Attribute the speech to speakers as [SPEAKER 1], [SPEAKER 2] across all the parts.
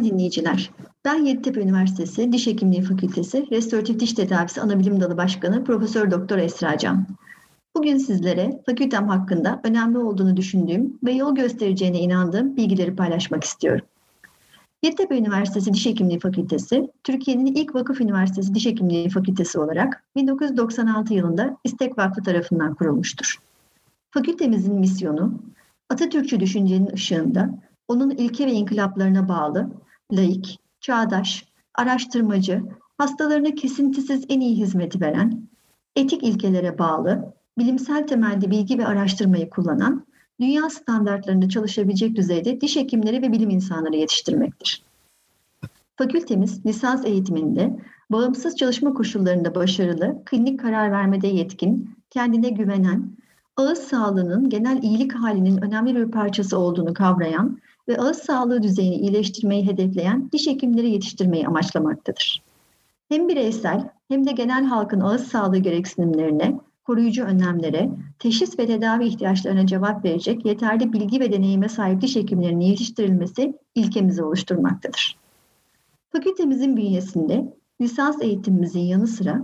[SPEAKER 1] Değerli dinleyiciler, ben Yeditepe Üniversitesi Diş Hekimliği Fakültesi Restoratif Diş Tedavisi Anabilim Dalı Başkanı Profesör Doktor Esra Can. Bugün sizlere fakültem hakkında önemli olduğunu düşündüğüm ve yol göstereceğine inandığım bilgileri paylaşmak istiyorum. Yeditepe Üniversitesi Diş Hekimliği Fakültesi, Türkiye'nin ilk vakıf üniversitesi diş hekimliği fakültesi olarak 1996 yılında İstek Vakfı tarafından kurulmuştur. Fakültemizin misyonu, Atatürkçü düşüncenin ışığında onun ilke ve inkılaplarına bağlı, laik, çağdaş, araştırmacı, hastalarına kesintisiz en iyi hizmeti veren, etik ilkelere bağlı, bilimsel temelde bilgi ve araştırmayı kullanan, dünya standartlarında çalışabilecek düzeyde diş hekimleri ve bilim insanları yetiştirmektir. Fakültemiz lisans eğitiminde bağımsız çalışma koşullarında başarılı, klinik karar vermede yetkin, kendine güvenen, ağız sağlığının genel iyilik halinin önemli bir parçası olduğunu kavrayan ve ağız sağlığı düzeyini iyileştirmeyi hedefleyen diş hekimleri yetiştirmeyi amaçlamaktadır. Hem bireysel hem de genel halkın ağız sağlığı gereksinimlerine, koruyucu önlemlere, teşhis ve tedavi ihtiyaçlarına cevap verecek yeterli bilgi ve deneyime sahip diş hekimlerinin yetiştirilmesi ilkemizi oluşturmaktadır. Fakültemizin bünyesinde lisans eğitimimizin yanı sıra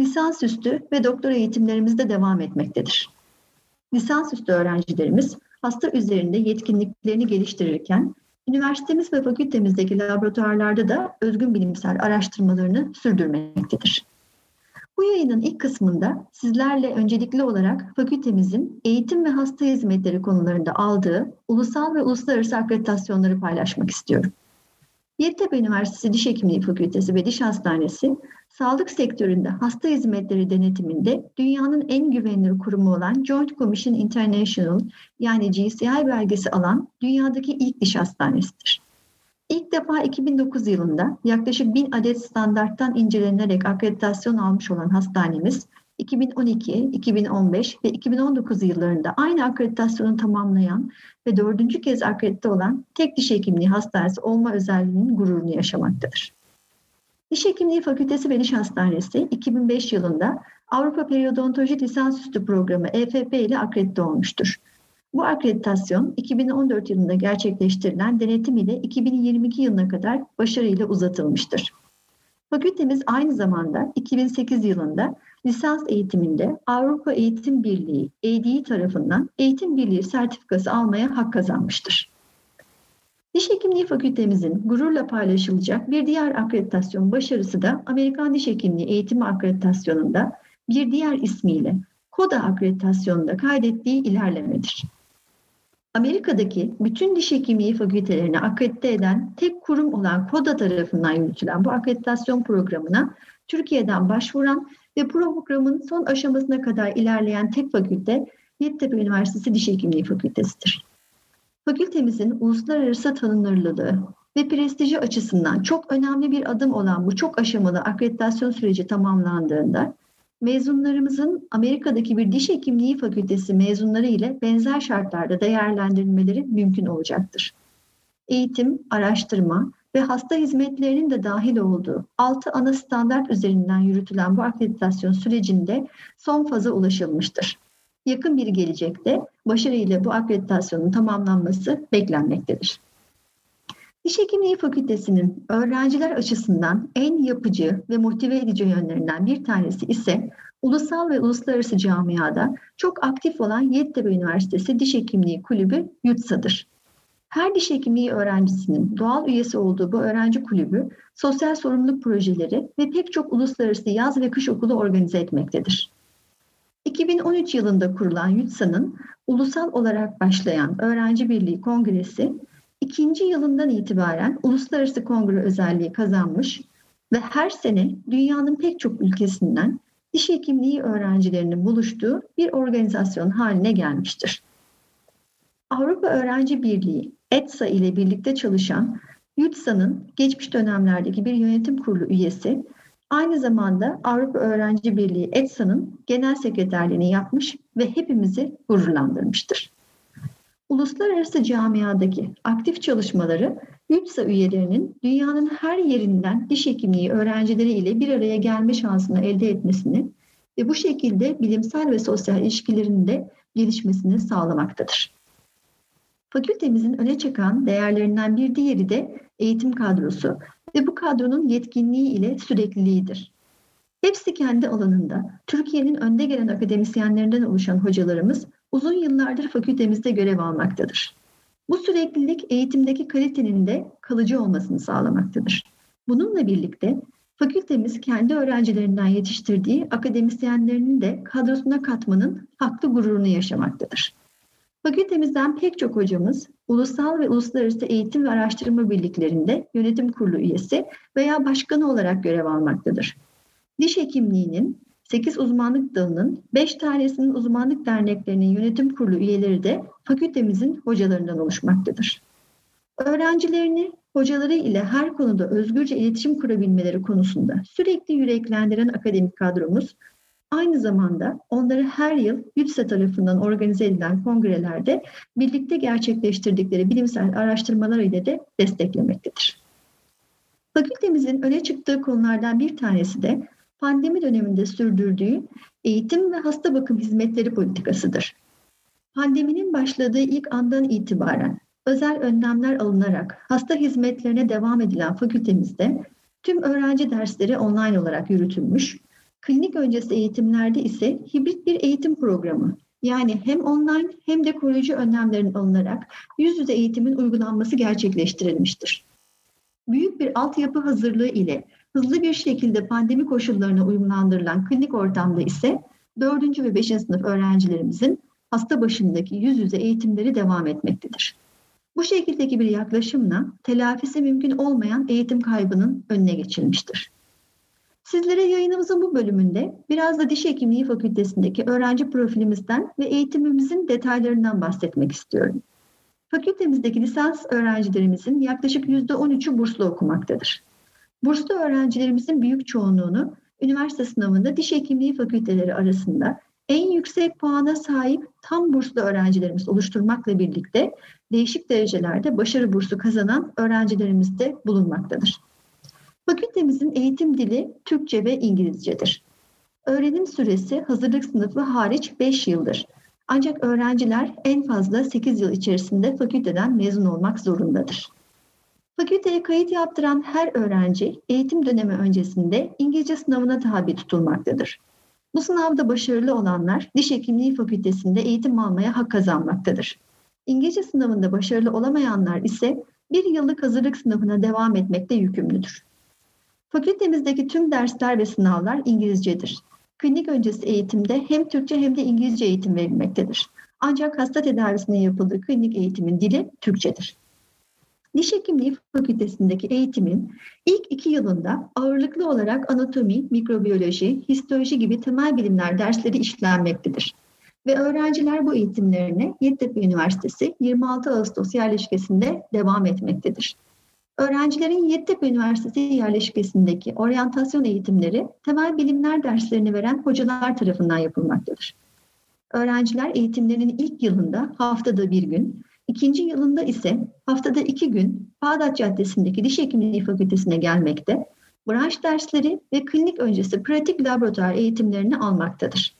[SPEAKER 1] lisansüstü ve doktora eğitimlerimiz de devam etmektedir. Lisansüstü öğrencilerimiz hasta üzerinde yetkinliklerini geliştirirken üniversitemiz ve fakültemizdeki laboratuvarlarda da özgün bilimsel araştırmalarını sürdürmektedir. Bu yayının ilk kısmında sizlerle öncelikli olarak fakültemizin eğitim ve hasta hizmetleri konularında aldığı ulusal ve uluslararası akreditasyonları paylaşmak istiyorum. Yeditepe Üniversitesi Diş Hekimliği Fakültesi ve Diş Hastanesi, sağlık sektöründe hasta hizmetleri denetiminde dünyanın en güvenilir kurumu olan Joint Commission International yani GCI belgesi alan dünyadaki ilk diş hastanesidir. İlk defa 2009 yılında yaklaşık 1000 adet standarttan incelenerek akreditasyon almış olan hastanemiz, 2012, 2015 ve 2019 yıllarında aynı akreditasyonu tamamlayan ve dördüncü kez akredite olan tek diş hekimliği hastanesi olma özelliğinin gururunu yaşamaktadır. Diş Hekimliği Fakültesi ve Diş Hastanesi 2005 yılında Avrupa Periodontoloji Lisansüstü Programı EFP ile akredite olmuştur. Bu akreditasyon 2014 yılında gerçekleştirilen denetim ile 2022 yılına kadar başarıyla uzatılmıştır. Fakültemiz aynı zamanda 2008 yılında lisans eğitiminde Avrupa Eğitim Birliği EDİ tarafından Eğitim Birliği sertifikası almaya hak kazanmıştır. Diş Hekimliği Fakültemizin gururla paylaşılacak bir diğer akreditasyon başarısı da Amerikan Diş Hekimliği Eğitimi Akreditasyonunda bir diğer ismiyle KODA akreditasyonunda kaydettiği ilerlemedir. Amerika'daki bütün diş hekimliği fakültelerini akredite eden tek kurum olan KODA tarafından yürütülen bu akreditasyon programına Türkiye'den başvuran ve programın son aşamasına kadar ilerleyen tek fakülte Yeditepe Üniversitesi Diş Hekimliği Fakültesidir. Fakültemizin uluslararası tanınırlılığı ve prestiji açısından çok önemli bir adım olan bu çok aşamalı akreditasyon süreci tamamlandığında mezunlarımızın Amerika'daki bir diş hekimliği fakültesi mezunları ile benzer şartlarda değerlendirilmeleri mümkün olacaktır. Eğitim, araştırma ve hasta hizmetlerinin de dahil olduğu 6 ana standart üzerinden yürütülen bu akreditasyon sürecinde son faza ulaşılmıştır. Yakın bir gelecekte başarıyla bu akreditasyonun tamamlanması beklenmektedir. Diş Hekimliği Fakültesi'nin öğrenciler açısından en yapıcı ve motive edici yönlerinden bir tanesi ise ulusal ve uluslararası camiada çok aktif olan Yeditepe Üniversitesi Diş Hekimliği Kulübü YUTSA'dır. Her diş hekimliği öğrencisinin doğal üyesi olduğu bu öğrenci kulübü sosyal sorumluluk projeleri ve pek çok uluslararası yaz ve kış okulu organize etmektedir. 2013 yılında kurulan YUTSA'nın ulusal olarak başlayan Öğrenci Birliği Kongresi ikinci yılından itibaren uluslararası kongre özelliği kazanmış ve her sene dünyanın pek çok ülkesinden diş hekimliği öğrencilerinin buluştuğu bir organizasyon haline gelmiştir. Avrupa Öğrenci Birliği, ETSA ile birlikte çalışan YUTSA'nın geçmiş dönemlerdeki bir yönetim kurulu üyesi, aynı zamanda Avrupa Öğrenci Birliği ETSA'nın genel sekreterliğini yapmış ve hepimizi gururlandırmıştır. Uluslararası camiadaki aktif çalışmaları YÜTSA üyelerinin dünyanın her yerinden diş hekimliği öğrencileri ile bir araya gelme şansını elde etmesini ve bu şekilde bilimsel ve sosyal ilişkilerin de gelişmesini sağlamaktadır. Fakültemizin öne çıkan değerlerinden bir diğeri de eğitim kadrosu ve bu kadronun yetkinliği ile sürekliliğidir. Hepsi kendi alanında Türkiye'nin önde gelen akademisyenlerinden oluşan hocalarımız uzun yıllardır fakültemizde görev almaktadır. Bu süreklilik eğitimdeki kalitenin de kalıcı olmasını sağlamaktadır. Bununla birlikte fakültemiz kendi öğrencilerinden yetiştirdiği akademisyenlerinin de kadrosuna katmanın haklı gururunu yaşamaktadır. Fakültemizden pek çok hocamız ulusal ve uluslararası eğitim ve araştırma birliklerinde yönetim kurulu üyesi veya başkanı olarak görev almaktadır. Diş hekimliğinin 8 uzmanlık dalının 5 tanesinin uzmanlık derneklerinin yönetim kurulu üyeleri de fakültemizin hocalarından oluşmaktadır. Öğrencilerini hocaları ile her konuda özgürce iletişim kurabilmeleri konusunda sürekli yüreklendiren akademik kadromuz aynı zamanda onları her yıl YÜDSE tarafından organize edilen kongrelerde birlikte gerçekleştirdikleri bilimsel araştırmalar ile de desteklemektedir. Fakültemizin öne çıktığı konulardan bir tanesi de pandemi döneminde sürdürdüğü eğitim ve hasta bakım hizmetleri politikasıdır. Pandeminin başladığı ilk andan itibaren özel önlemler alınarak hasta hizmetlerine devam edilen fakültemizde tüm öğrenci dersleri online olarak yürütülmüş, klinik öncesi eğitimlerde ise hibrit bir eğitim programı yani hem online hem de koruyucu önlemlerin alınarak yüz yüze eğitimin uygulanması gerçekleştirilmiştir. Büyük bir altyapı hazırlığı ile hızlı bir şekilde pandemi koşullarına uyumlandırılan klinik ortamda ise 4. ve 5. sınıf öğrencilerimizin hasta başındaki yüz yüze eğitimleri devam etmektedir. Bu şekildeki bir yaklaşımla telafisi mümkün olmayan eğitim kaybının önüne geçilmiştir. Sizlere yayınımızın bu bölümünde biraz da diş hekimliği fakültesindeki öğrenci profilimizden ve eğitimimizin detaylarından bahsetmek istiyorum. Fakültemizdeki lisans öğrencilerimizin yaklaşık %13'ü burslu okumaktadır. Burslu öğrencilerimizin büyük çoğunluğunu üniversite sınavında diş hekimliği fakülteleri arasında en yüksek puana sahip tam burslu öğrencilerimiz oluşturmakla birlikte değişik derecelerde başarı bursu kazanan öğrencilerimiz de bulunmaktadır. Fakültemizin eğitim dili Türkçe ve İngilizcedir. Öğrenim süresi hazırlık sınıfı hariç 5 yıldır. Ancak öğrenciler en fazla 8 yıl içerisinde fakülteden mezun olmak zorundadır. Fakülteye kayıt yaptıran her öğrenci eğitim dönemi öncesinde İngilizce sınavına tabi tutulmaktadır. Bu sınavda başarılı olanlar Diş Hekimliği Fakültesinde eğitim almaya hak kazanmaktadır. İngilizce sınavında başarılı olamayanlar ise bir yıllık hazırlık sınavına devam etmekte yükümlüdür. Fakültemizdeki tüm dersler ve sınavlar İngilizcedir. Klinik öncesi eğitimde hem Türkçe hem de İngilizce eğitim verilmektedir. Ancak hasta tedavisinin yapıldığı klinik eğitimin dili Türkçedir. Diş Hekimliği Fakültesindeki eğitimin ilk iki yılında ağırlıklı olarak anatomi, mikrobiyoloji, histoloji gibi temel bilimler dersleri işlenmektedir. Ve öğrenciler bu eğitimlerine Yeditepe Üniversitesi 26 Ağustos yerleşkesinde devam etmektedir. Öğrencilerin Yeditepe Üniversitesi yerleşkesindeki oryantasyon eğitimleri temel bilimler derslerini veren hocalar tarafından yapılmaktadır. Öğrenciler eğitimlerinin ilk yılında haftada bir gün, ikinci yılında ise haftada iki gün Bağdat Caddesi'ndeki Diş Hekimliği Fakültesine gelmekte, branş dersleri ve klinik öncesi pratik laboratuvar eğitimlerini almaktadır.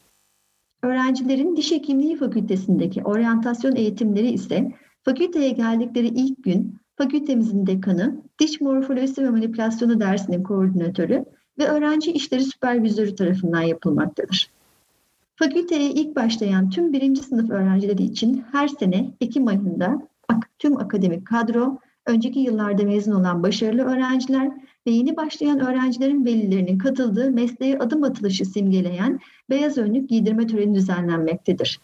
[SPEAKER 1] Öğrencilerin Diş Hekimliği Fakültesindeki oryantasyon eğitimleri ise fakülteye geldikleri ilk gün fakültemizin dekanı, diş morfolojisi ve manipülasyonu dersinin koordinatörü ve öğrenci işleri süpervizörü tarafından yapılmaktadır. Fakülteye ilk başlayan tüm birinci sınıf öğrencileri için her sene Ekim ayında tüm akademik kadro, önceki yıllarda mezun olan başarılı öğrenciler ve yeni başlayan öğrencilerin velilerinin katıldığı mesleğe adım atılışı simgeleyen beyaz önlük giydirme töreni düzenlenmektedir.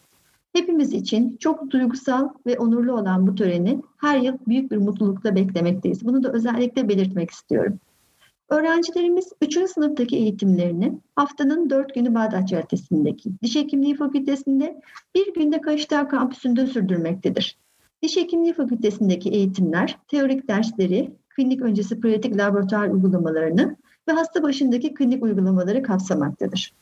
[SPEAKER 1] Hepimiz için çok duygusal ve onurlu olan bu töreni her yıl büyük bir mutlulukla beklemekteyiz. Bunu da özellikle belirtmek istiyorum. Öğrencilerimiz 3. sınıftaki eğitimlerini haftanın 4 günü Bağdat Caddesi'ndeki Diş Hekimliği Fakültesi'nde bir günde Kaşdağ kampüsünde sürdürmektedir. Diş Hekimliği Fakültesindeki eğitimler, teorik dersleri, klinik öncesi pratik laboratuvar uygulamalarını ve hasta başındaki klinik uygulamaları kapsamaktadır.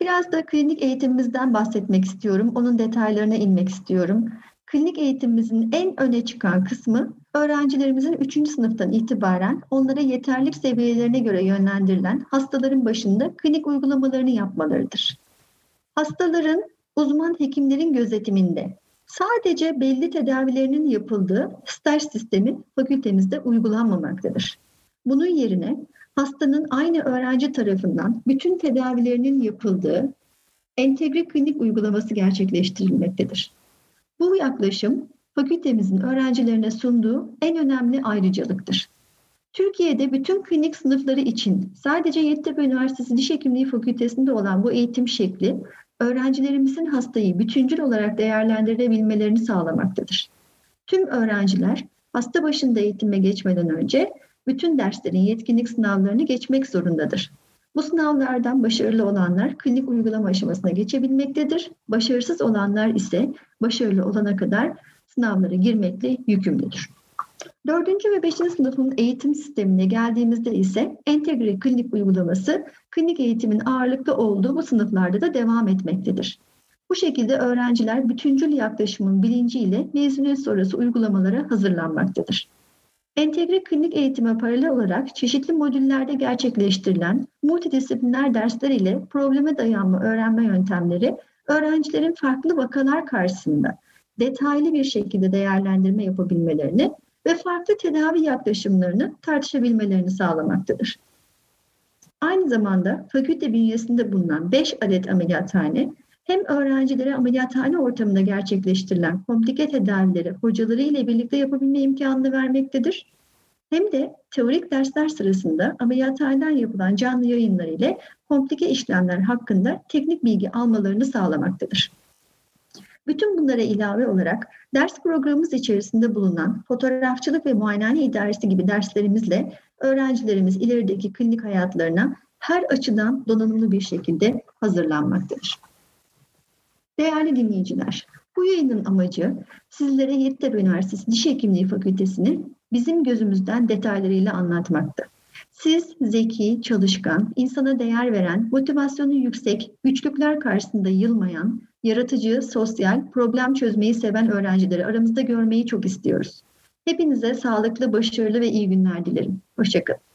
[SPEAKER 1] Biraz da klinik eğitimimizden bahsetmek istiyorum. Onun detaylarına inmek istiyorum. Klinik eğitimimizin en öne çıkan kısmı öğrencilerimizin 3. sınıftan itibaren onlara yeterlik seviyelerine göre yönlendirilen hastaların başında klinik uygulamalarını yapmalarıdır. Hastaların uzman hekimlerin gözetiminde sadece belli tedavilerinin yapıldığı staj sistemi fakültemizde uygulanmamaktadır. Bunun yerine hastanın aynı öğrenci tarafından bütün tedavilerinin yapıldığı entegre klinik uygulaması gerçekleştirilmektedir. Bu yaklaşım fakültemizin öğrencilerine sunduğu en önemli ayrıcalıktır. Türkiye'de bütün klinik sınıfları için sadece Yeditepe Üniversitesi Diş Hekimliği Fakültesinde olan bu eğitim şekli öğrencilerimizin hastayı bütüncül olarak değerlendirebilmelerini sağlamaktadır. Tüm öğrenciler hasta başında eğitime geçmeden önce bütün derslerin yetkinlik sınavlarını geçmek zorundadır. Bu sınavlardan başarılı olanlar klinik uygulama aşamasına geçebilmektedir. Başarısız olanlar ise başarılı olana kadar sınavlara girmekle yükümlüdür. Dördüncü ve beşinci sınıfın eğitim sistemine geldiğimizde ise entegre klinik uygulaması klinik eğitimin ağırlıklı olduğu bu sınıflarda da devam etmektedir. Bu şekilde öğrenciler bütüncül yaklaşımın bilinciyle mezuniyet sonrası uygulamalara hazırlanmaktadır. Entegre klinik eğitime paralel olarak çeşitli modüllerde gerçekleştirilen multidisipliner dersler ile probleme dayanma öğrenme yöntemleri öğrencilerin farklı vakalar karşısında detaylı bir şekilde değerlendirme yapabilmelerini ve farklı tedavi yaklaşımlarını tartışabilmelerini sağlamaktadır. Aynı zamanda fakülte bünyesinde bulunan 5 adet ameliyathane hem öğrencilere ameliyathane ortamında gerçekleştirilen komplike tedavileri hocaları ile birlikte yapabilme imkanını vermektedir. Hem de teorik dersler sırasında ameliyathaneden yapılan canlı yayınlar ile komplike işlemler hakkında teknik bilgi almalarını sağlamaktadır. Bütün bunlara ilave olarak ders programımız içerisinde bulunan fotoğrafçılık ve muayenehane idaresi gibi derslerimizle öğrencilerimiz ilerideki klinik hayatlarına her açıdan donanımlı bir şekilde hazırlanmaktadır. Değerli dinleyiciler, bu yayının amacı sizlere Yeditepe Üniversitesi Diş Hekimliği Fakültesini bizim gözümüzden detaylarıyla anlatmakta. Siz zeki, çalışkan, insana değer veren, motivasyonu yüksek, güçlükler karşısında yılmayan, yaratıcı, sosyal, problem çözmeyi seven öğrencileri aramızda görmeyi çok istiyoruz. Hepinize sağlıklı, başarılı ve iyi günler dilerim. Hoşçakalın.